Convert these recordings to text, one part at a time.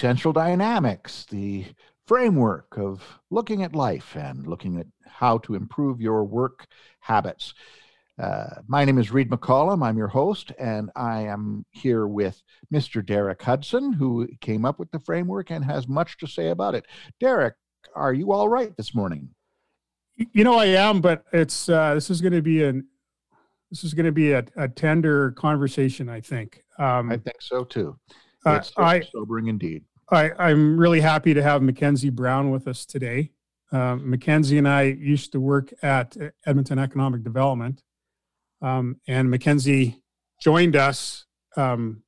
Essential dynamics, the framework of looking at life and looking at how to improve your work habits. Uh, my name is Reed McCollum. I'm your host, and I am here with Mr. Derek Hudson, who came up with the framework and has much to say about it. Derek, are you all right this morning? You know, I am, but it's uh, this is going to be an this is going to be a, a tender conversation. I think. Um, I think so too. Uh, it's uh, I, sobering indeed. I, I'm really happy to have Mackenzie Brown with us today. Uh, Mackenzie and I used to work at Edmonton Economic Development, um, and Mackenzie joined us. Um,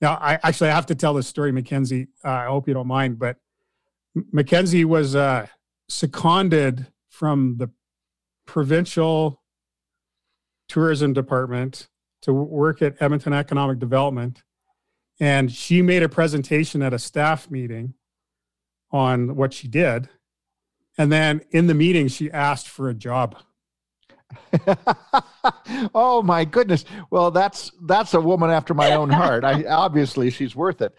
now, I actually I have to tell this story, Mackenzie. Uh, I hope you don't mind, but Mackenzie was uh, seconded from the provincial tourism department to work at Edmonton Economic Development. And she made a presentation at a staff meeting on what she did. And then in the meeting, she asked for a job. oh my goodness. Well, that's that's a woman after my own heart. I obviously she's worth it.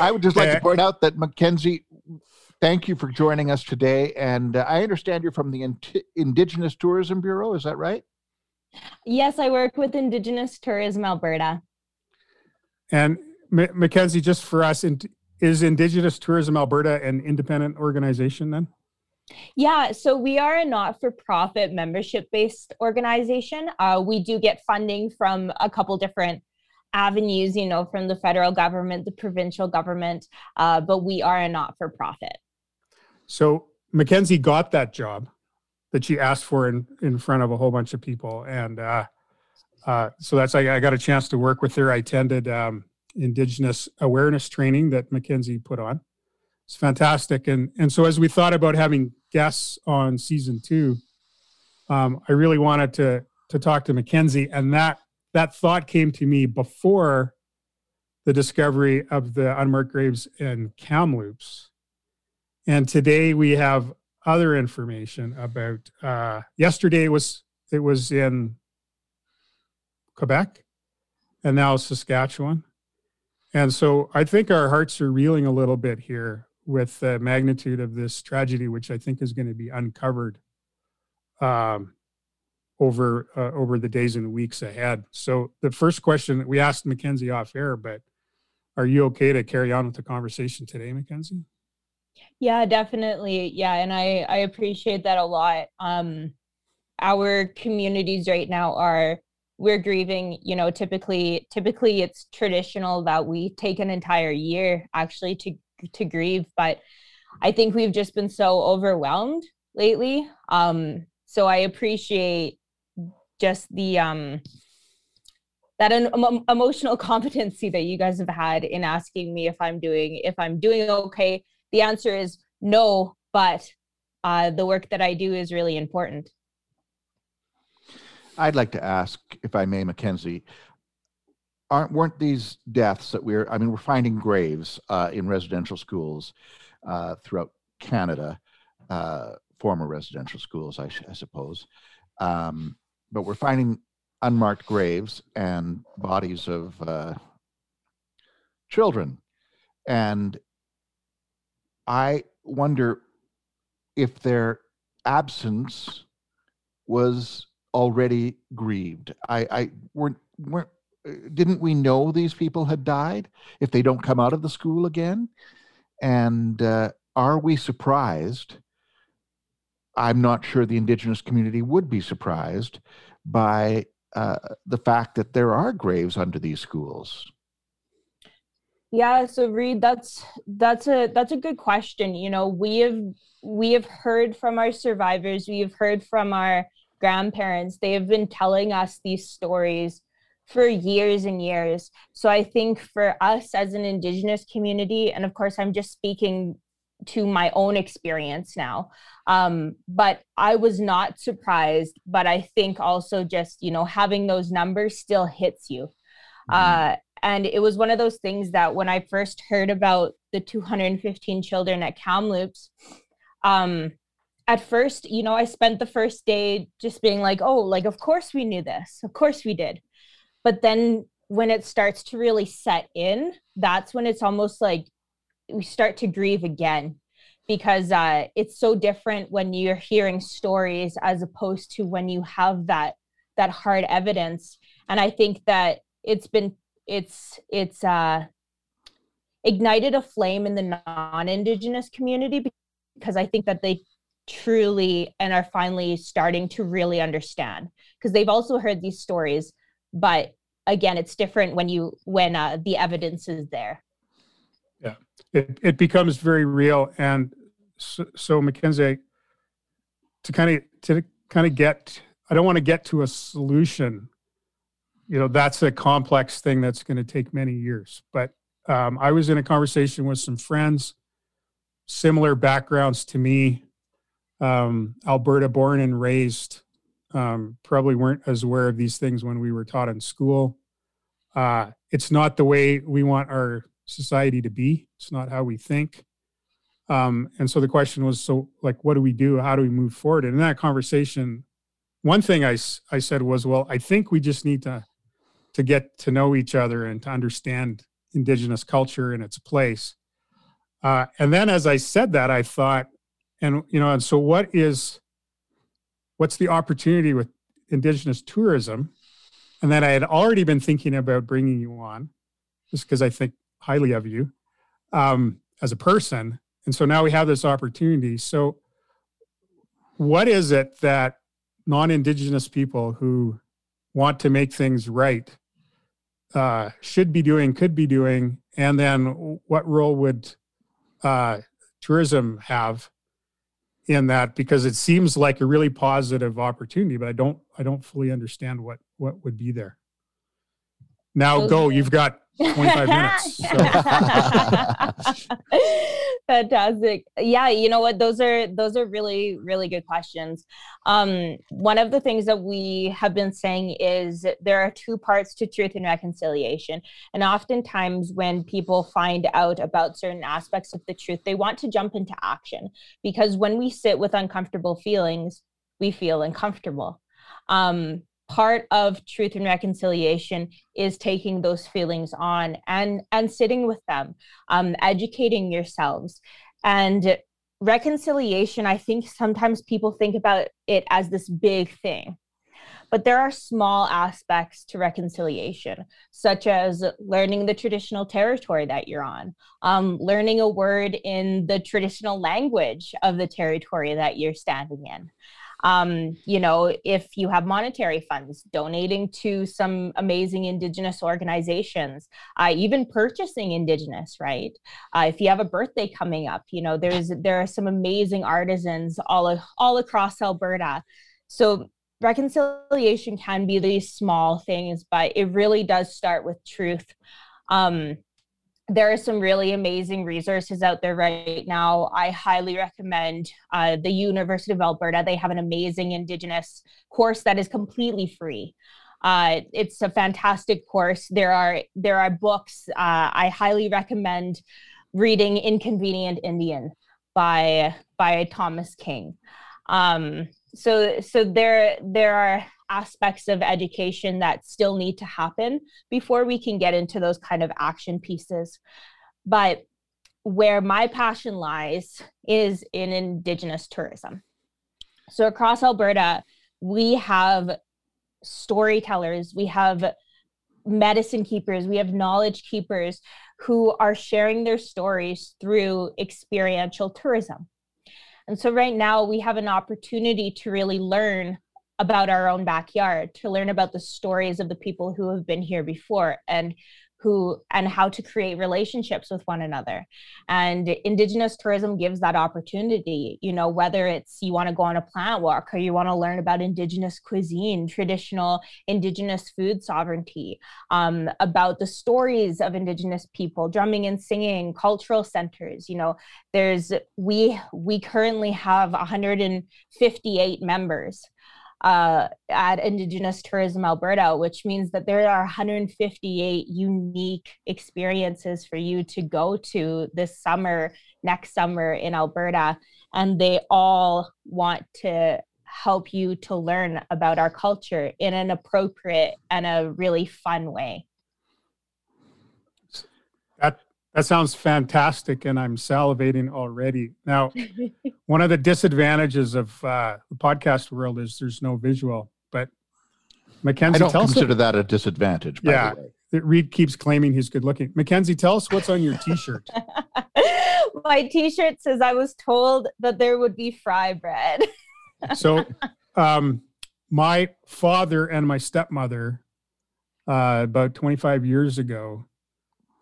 I would just like to point out that Mackenzie thank you for joining us today. And uh, I understand you're from the Indigenous Tourism Bureau. Is that right? Yes, I work with Indigenous Tourism Alberta. And M- Mackenzie, just for us, is Indigenous Tourism Alberta an independent organization then? Yeah, so we are a not for profit membership based organization. Uh, we do get funding from a couple different avenues, you know, from the federal government, the provincial government, uh, but we are a not for profit. So Mackenzie got that job that she asked for in, in front of a whole bunch of people. And uh, uh, so that's, I, I, got a chance to work with her. I attended um, Indigenous awareness training that Mackenzie put on. It's fantastic. And, and so as we thought about having guests on season two, um, I really wanted to, to talk to Mackenzie. And that, that thought came to me before the discovery of the unmarked graves in Kamloops and today we have other information about. Uh, yesterday was it was in Quebec, and now Saskatchewan. And so I think our hearts are reeling a little bit here with the magnitude of this tragedy, which I think is going to be uncovered um, over uh, over the days and weeks ahead. So the first question that we asked Mackenzie off air, but are you okay to carry on with the conversation today, Mackenzie? Yeah, definitely. Yeah, and I I appreciate that a lot. Um our communities right now are we're grieving, you know, typically typically it's traditional that we take an entire year actually to to grieve, but I think we've just been so overwhelmed lately. Um so I appreciate just the um that um, emotional competency that you guys have had in asking me if I'm doing if I'm doing okay the answer is no, but uh, the work that I do is really important. I'd like to ask, if I may, Mackenzie, aren't weren't these deaths that we're? I mean, we're finding graves uh, in residential schools uh, throughout Canada, uh, former residential schools, I, I suppose, um, but we're finding unmarked graves and bodies of uh, children, and I wonder if their absence was already grieved. I, I weren't, weren't, didn't we know these people had died if they don't come out of the school again? And uh, are we surprised? I'm not sure the Indigenous community would be surprised by uh, the fact that there are graves under these schools. Yeah, so Reed, that's that's a that's a good question. You know, we have we have heard from our survivors, we have heard from our grandparents. They have been telling us these stories for years and years. So I think for us as an indigenous community, and of course I'm just speaking to my own experience now. Um, but I was not surprised, but I think also just, you know, having those numbers still hits you. Mm-hmm. Uh, and it was one of those things that when I first heard about the 215 children at Kamloops, um, at first, you know, I spent the first day just being like, oh, like, of course we knew this. Of course we did. But then when it starts to really set in, that's when it's almost like we start to grieve again because uh, it's so different when you're hearing stories as opposed to when you have that that hard evidence and i think that it's been it's it's uh ignited a flame in the non-indigenous community because i think that they truly and are finally starting to really understand. Because they've also heard these stories but again it's different when you when uh, the evidence is there. Yeah. It, it becomes very real and so, so mackenzie to kind of to kind of get i don't want to get to a solution. You know that's a complex thing that's going to take many years but um, i was in a conversation with some friends similar backgrounds to me um, alberta born and raised um, probably weren't as aware of these things when we were taught in school. Uh, it's not the way we want our society to be. It's not how we think. Um, and so the question was so like what do we do? How do we move forward? And in that conversation one thing I, I said was well i think we just need to to get to know each other and to understand indigenous culture and its place. Uh, and then as i said that i thought and you know and so what is what's the opportunity with indigenous tourism? And then i had already been thinking about bringing you on just because i think highly of you um, as a person. And so now we have this opportunity. So what is it that non-indigenous people who want to make things right uh, should be doing could be doing? And then what role would uh, tourism have in that because it seems like a really positive opportunity but i don't i don't fully understand what what would be there now go you've got 25 minutes so. fantastic. Yeah you know what? Those are those are really really good questions. Um one of the things that we have been saying is there are two parts to truth and reconciliation. And oftentimes when people find out about certain aspects of the truth they want to jump into action. Because when we sit with uncomfortable feelings we feel uncomfortable. Um part of truth and reconciliation is taking those feelings on and and sitting with them um, educating yourselves. And reconciliation i think sometimes people think about it as this big thing but there are small aspects to reconciliation such as learning the traditional territory that you're on um, learning a word in the traditional language of the territory that you're standing in um, you know, if you have monetary funds, donating to some amazing Indigenous organizations, uh, even purchasing Indigenous, right? Uh, if you have a birthday coming up, you know, there's there are some amazing artisans all all across Alberta. So reconciliation can be these small things, but it really does start with truth. Um, there are some really amazing resources out there right now. I highly recommend uh, the University of Alberta. They have an amazing Indigenous course that is completely free. Uh, it's a fantastic course. There are there are books. Uh, I highly recommend reading "Inconvenient Indian" by by Thomas King. Um, so so there there are aspects of education that still need to happen before we can get into those kind of action pieces. But where my passion lies is in Indigenous tourism. So across Alberta, we have storytellers, we have medicine keepers, we have knowledge keepers who are sharing their stories through experiential tourism. And so right now we have an opportunity to really learn about our own backyard, to learn about the stories of the people who have been here before. And who and how to create relationships with one another. And indigenous tourism gives that opportunity you know whether it's you want to go on a plant walk or you want to learn about indigenous cuisine traditional indigenous food sovereignty um, about the stories of indigenous people drumming and singing cultural centers you know there's we we currently have 158 members uh, at Indigenous Tourism Alberta, which means that there are 158 unique experiences for you to go to this summer, next summer in Alberta. And they all want to help you to learn about our culture in an appropriate and a really fun way. That That sounds fantastic, and I'm salivating already. Now, one of the disadvantages of uh, the podcast world is there's no visual. But Mackenzie, I don't tell consider us. that a disadvantage. By Yeah. the way. Reed keeps claiming he's good looking. Mackenzie, tell us what's on your T-shirt. My T-shirt says, "I was told that there would be fry bread." so um, my father and my stepmother uh, about 25 years ago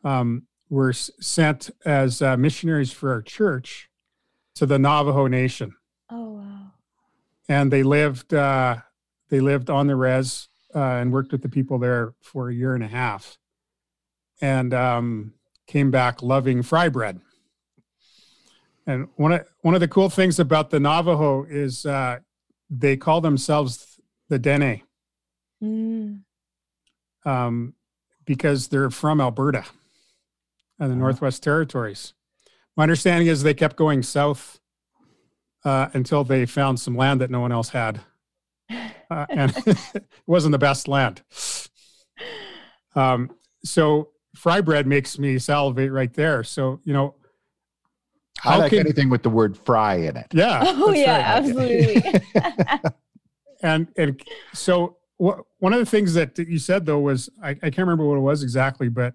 um, were sent as uh, missionaries for our church to the navajo nation. Oh wow! and they lived uh, they lived on the res uh, and worked with the people there for a year and a half. And um, came back loving fry bread. And one of one of the cool things about the navajo is uh, they call themselves the dene. Mm. um, because they're from alberta the Ah. northwest territories my understanding is they kept going south uh, until they found some land that no one else had uh, and it wasn't the best land. Um, so fry bread makes me salivate right there. So you know, I like can anything with the word fry in it. yeah, Oh yeah, right. absolutely. and and so one of the things that, that you said though was I, I can't remember what it was exactly, but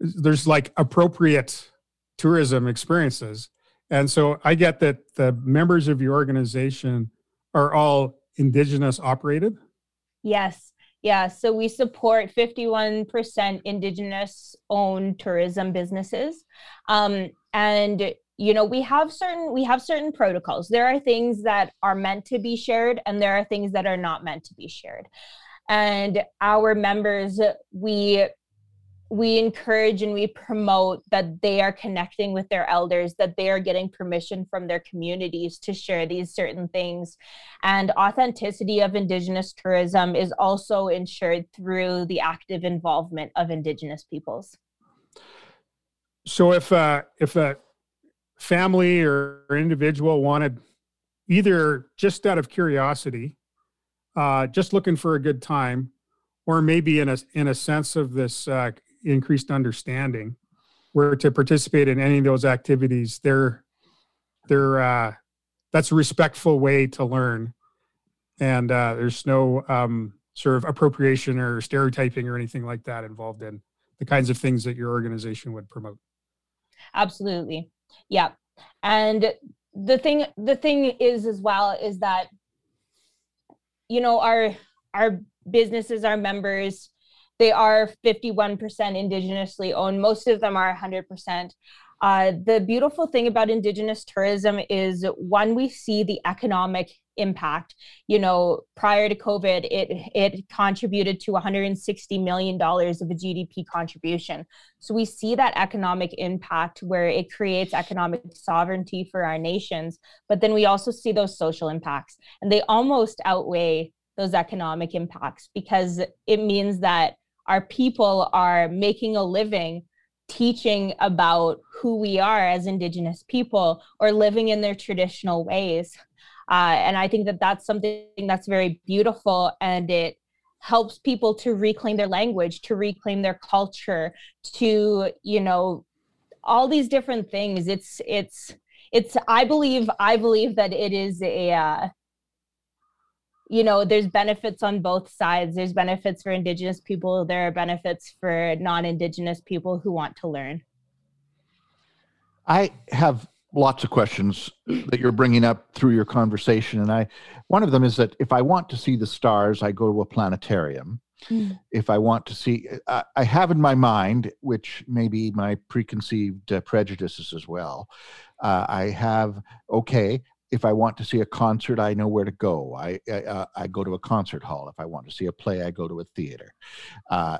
there's like appropriate tourism experiences, and so I get that the members of your organization are all indigenous operated. Yes. Yeah. So we support 51% Indigenous owned tourism businesses. Um, and you know we have certain we have certain protocols there are things that are meant to be shared and there are things that are not meant to be shared and our members we we encourage and we promote that they are connecting with their elders that they are getting permission from their communities to share these certain things. And authenticity of indigenous tourism is also ensured through the active involvement of indigenous peoples. So if uh, if a family or individual wanted either just out of curiosity, uh, just looking for a good time, or maybe in a in a sense of this uh, increased understanding, were to participate in any of those activities, they're they're uh, that's a respectful way to learn, and uh, there's no um, sort of appropriation or stereotyping or anything like that involved in the kinds of things that your organization would promote. absolutely. Yeah. And the thing the thing is as well is that you know our our businesses our members they are 51% indigenously owned. Most of them are 100% uh, the beautiful thing about indigenous tourism is one we see the economic impact you know prior to covid it it contributed to 160 million dollars of a gdp contribution. So we see that economic impact where it creates economic sovereignty for our nations but then we also see those social impacts and they almost outweigh those economic impacts because it means that our people are making a living teaching about who we are as indigenous people or living in their traditional ways. Uh, and i think that that's something that's very beautiful and it helps people to reclaim their language to reclaim their culture to you know all these different things. It's it's it's i believe i believe that it is a uh, you know there's benefits on both sides there's benefits for indigenous people there are benefits for non-indigenous people who want to learn I have lots of questions that you're bringing up through your conversation, and I one of them is that if I want to see the stars, I go to a planetarium. Mm. If I want to see, I, I have in my mind, which may be my preconceived uh, prejudices as well. Uh, I have okay. If I want to see a concert, I know where to go. I I, uh, I go to a concert hall. If I want to see a play, I go to a theater. Uh,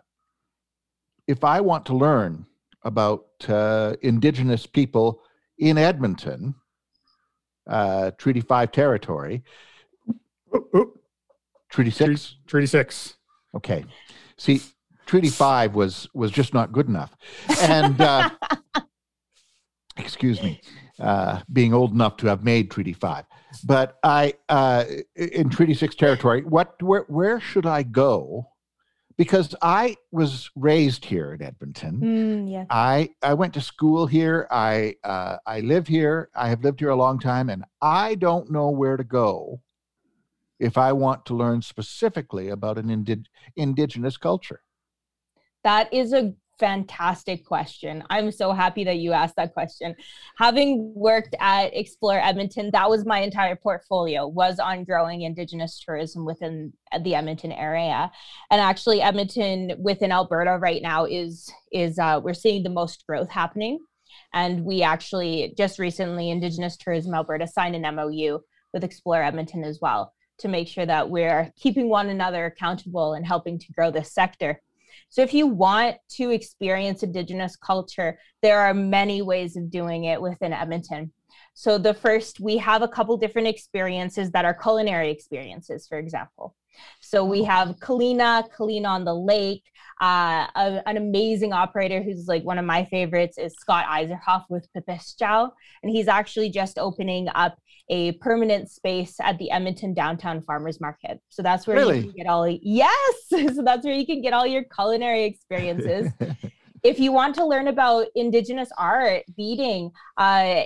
if I want to learn about uh, Indigenous people in Edmonton, uh, Treaty 5 territory, Oh, oh, Treaty 6. Treaty, Treaty Six. Okay. See, Treaty 5 was was just not good enough. And uh, excuse me, uh, being old enough to have made Treaty 5. But I uh, in Treaty 6 territory, what where where should I go because I was raised here in Edmonton. Mm, yeah. I I went to school here. I uh, I live here. I have lived here a long time, and I don't know where to go if I want to learn specifically about an indi- indigenous culture. That is a fantastic question. I'm so happy that you asked that question. Having worked at Explore Edmonton, that was my entire portfolio was on growing indigenous tourism within the Edmonton area. And actually Edmonton within Alberta right now is is uh, we're seeing the most growth happening. And we actually just recently Indigenous Tourism Alberta signed an MOU with Explore Edmonton as well to make sure that we're keeping one another accountable and helping to grow this sector. So if you want to experience Indigenous culture, there are many ways of doing it within Edmonton. So the first, we have a couple different experiences that are culinary experiences, for example. So we have Kalina, Kalina on the Lake. Uh, a, an amazing operator who's like one of my favorites is Scott Iserhoff with Pipistrel, and he's actually just opening up a permanent space at the Edmonton Downtown Farmers Market. So that's where really? you can get all yes, so that's where you can get all your culinary experiences. if you want to learn about Indigenous art, beading, uh,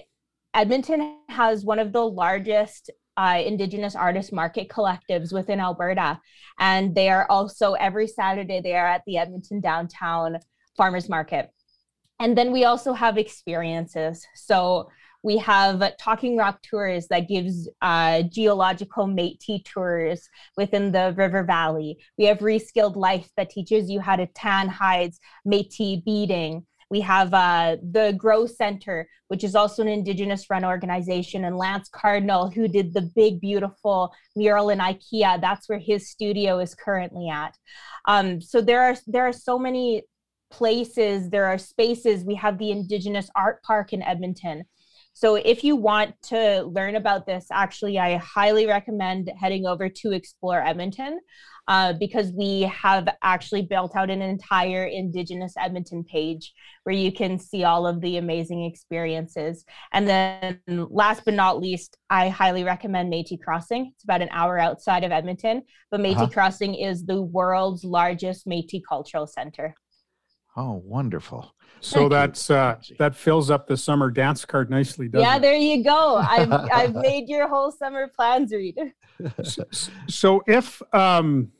Edmonton has one of the largest uh, Indigenous artist market collectives within Alberta. And they are also every Saturday, they are at the Edmonton downtown farmers market. And then we also have experiences. So we have Talking Rock Tours that gives uh, geological Métis tours within the river valley. We have Reskilled Life that teaches you how to tan hides, Métis beading. We have uh, the Grow Center, which is also an Indigenous run organization, and Lance Cardinal, who did the big, beautiful mural in IKEA. That's where his studio is currently at. Um, so there are there are so many places, there are spaces. We have the Indigenous Art Park in Edmonton. So if you want to learn about this, actually, I highly recommend heading over to Explore Edmonton uh, because we have actually built out an entire Indigenous Edmonton page where you can see all of the amazing experiences. And then last but not least, I highly recommend Métis Crossing. It's about an hour outside of Edmonton, but Métis uh-huh. Crossing is the world's largest Métis cultural center. Oh, wonderful. So that's uh, that fills up the summer dance card nicely, doesn't yeah, it? there you go. I've I've made your whole summer plans, Reed. so, so if um,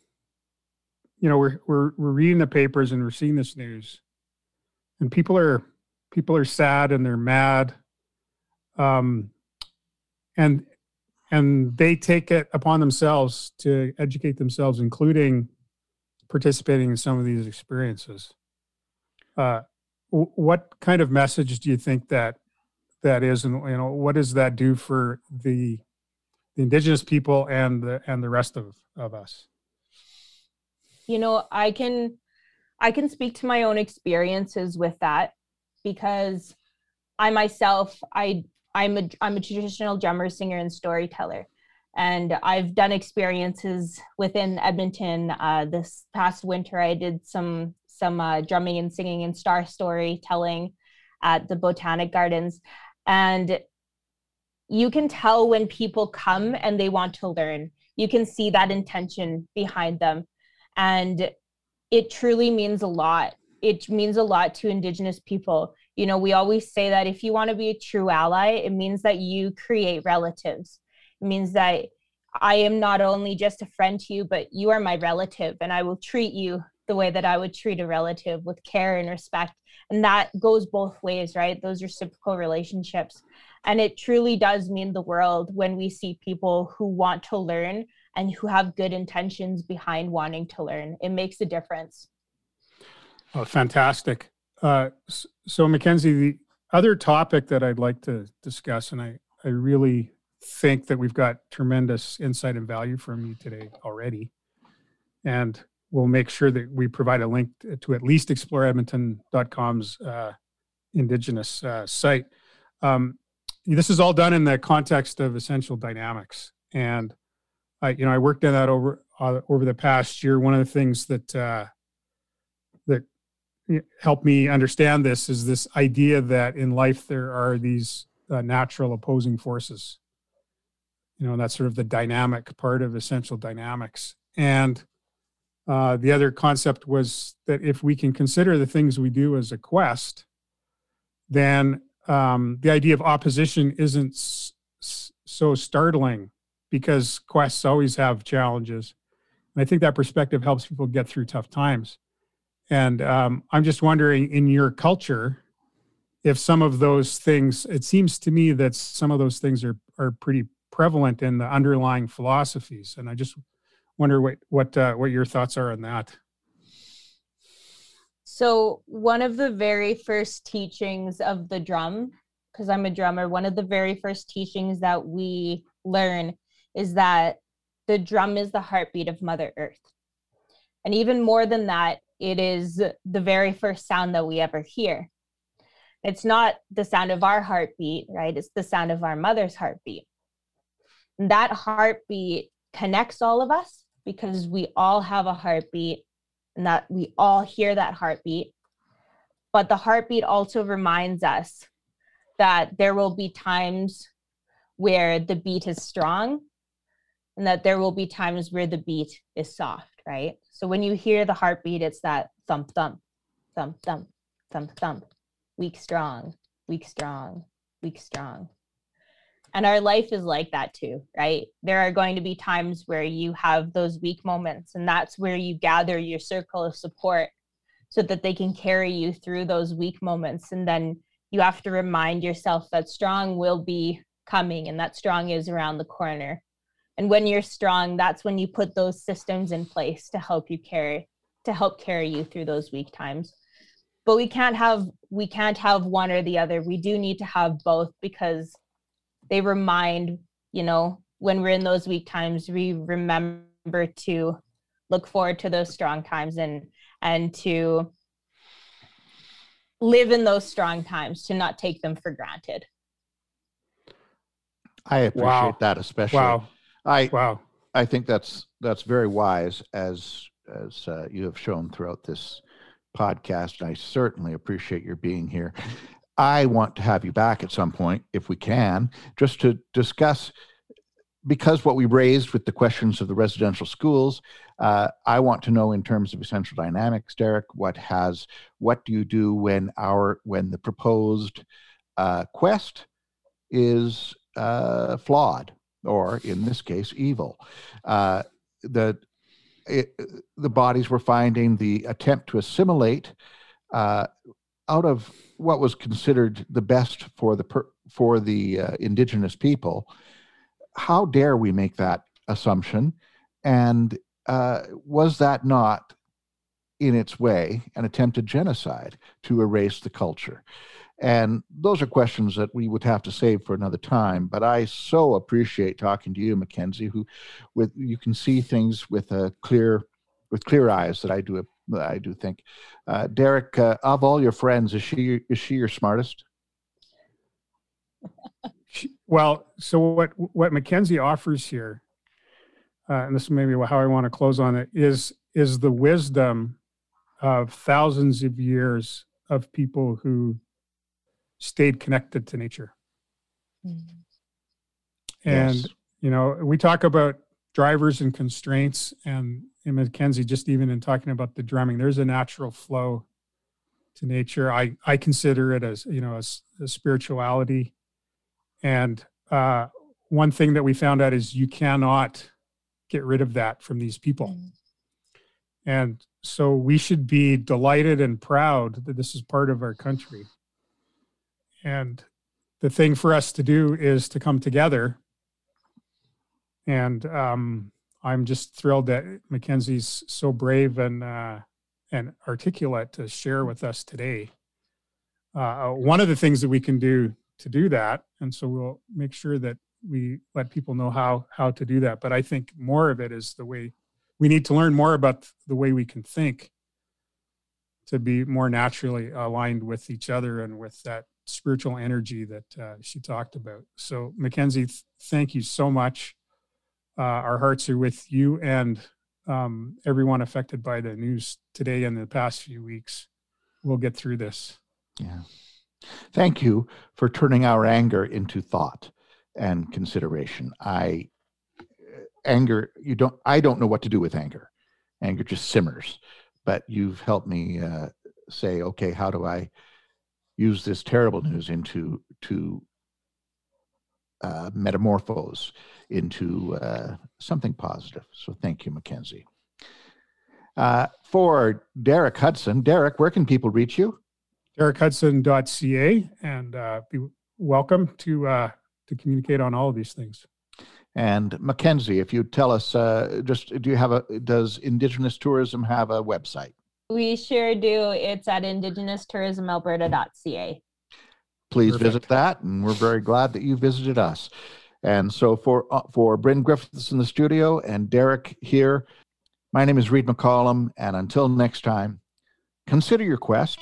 you know, we're we're we're reading the papers and we're seeing this news, and people are people are sad and they're mad, um, and and they take it upon themselves to educate themselves, including participating in some of these experiences. Uh, what kind of message do you think that that is, and you know, what does that do for the the indigenous people and the and the rest of of us? You know, I can I can speak to my own experiences with that because I myself I I'm a I'm a traditional drummer, singer, and storyteller and I've done experiences within Edmonton. Uh, this past winter, I did some some uh, drumming and singing and star storytelling at the Botanic Gardens. And you can tell when people come and they want to learn. You can see that intention behind them. And it truly means a lot. It means a lot to Indigenous people. You know, we always say that if you want to be a true ally, it means that you create relatives. It means that I am not only just a friend to you, but you are my relative and I will treat you the way that I would treat a relative with care and respect. And that goes both ways, right? Those reciprocal relationships. And it truly does mean the world when we see people who want to learn and who have good intentions behind wanting to learn. It makes a difference. Oh, fantastic. Uh, so, Mackenzie, the other topic that I'd like to discuss, and I, I really think that we've got tremendous insight and value from you today already. And we'll make sure that we provide a link to at least exploreedmonton.com's uh, indigenous uh, site. Um, this is all done in the context of essential dynamics, and I, you know, I worked on that over uh, over the past year. One of the things that uh, that helped me understand this is this idea that in life there are these uh, natural opposing forces. You know, and that's sort of the dynamic part of essential dynamics, and uh, the other concept was that if we can consider the things we do as a quest, then um, the idea of opposition isn't s- s- so startling because quests always have challenges. And I think that perspective helps people get through tough times. And um, I'm just wondering in your culture, if some of those things, it seems to me that some of those things are, are pretty prevalent in the underlying philosophies. And I just wonder what, what, uh, what your thoughts are on that. So, one of the very first teachings of the drum, because I'm a drummer, one of the very first teachings that we learn is that the drum is the heartbeat of Mother Earth. And even more than that, it is the very first sound that we ever hear. It's not the sound of our heartbeat, right? It's the sound of our mother's heartbeat. And that heartbeat connects all of us because we all have a heartbeat and that we all hear that heartbeat. But the heartbeat also reminds us that there will be times where the beat is strong and that there will be times where the beat is soft, right? So when you hear the heartbeat, it's that thump, thump, thump, thump, thump, thump, weak, strong, weak, strong, weak, strong. And our life is like that too, right? There are going to be times where you have those weak moments, and that's where you gather your circle of support so that they can carry you through those weak moments. And then you have to remind yourself that strong will be coming and that strong is around the corner and when you're strong that's when you put those systems in place to help you carry to help carry you through those weak times but we can't have we can't have one or the other we do need to have both because they remind you know when we're in those weak times we remember to look forward to those strong times and and to live in those strong times to not take them for granted I appreciate wow. that especially. Wow. I wow. I think that's that's very wise as as uh, you have shown throughout this podcast. I certainly appreciate your being here. I want to have you back at some point, if we can, just to discuss because what we raised with the questions of the residential schools. Uh, I want to know in terms of essential dynamics, Derek. What has what do you do when our when the proposed uh, quest is uh, flawed? or in this case, evil. Uh, the it, the bodies were finding the attempt to assimilate uh, out of what was considered the best for the per, for the uh, indigenous people. How dare we make that assumption? And uh, was that not, in its way, an attempted genocide to erase the culture? And those are questions that we would have to save for another time. But I so appreciate talking to you, Mackenzie, who with you can see things with a clear with clear eyes that I do I do think. Uh, Derek, uh, of all your friends, is she is she your smartest? well, so what what Mackenzie offers here, uh, and this is maybe how I want to close on it, is is the wisdom of thousands of years of people who stayed connected to nature. Mm-hmm. And, yes. you know, we talk about drivers and constraints, and in Mackenzie, just even in talking about the drumming, there's a natural flow to nature. I, I consider it as, you know, as a spirituality. And uh, one thing that we found out is you cannot get rid of that from these people. Mm. And so we should be delighted and proud that this is part of our country. And the thing for us to do is to come together. And um, I'm just thrilled that Mackenzie's so brave and uh, and articulate to share with us today. Uh, one of the things that we can do to do that, and so we'll make sure that we let people know how how to do that. But I think more of it is the way we need to learn more about the way we can think to be more naturally aligned with each other and with that spiritual energy that uh, she talked about. So, Mackenzie, th- thank you so much. Uh, our hearts are with you and um, everyone affected by the news today and the past few weeks. We'll get through this. Yeah. Thank you for turning our anger into thought and consideration. I anger you don't I don't know what to do with anger anger just simmers. But you've helped me uh, say, okay, how do I use this terrible news into to uh, metamorphose into uh, something positive? So thank you, Mackenzie. Uh, for Derek Hudson, Derek, where can people reach you? DerekHudson.ca, and uh, be welcome to uh, to communicate on all of these things. And Mackenzie, if you tell us, uh, just do you have a does Indigenous Tourism have a website? We sure do. It's at indigenoustourismalberta.ca. Please Perfect. visit that, and we're very glad that you visited us. And so for uh, for Bryn Griffiths in the studio and Derek here, my name is Reed McCollum, and until next time, consider your quest.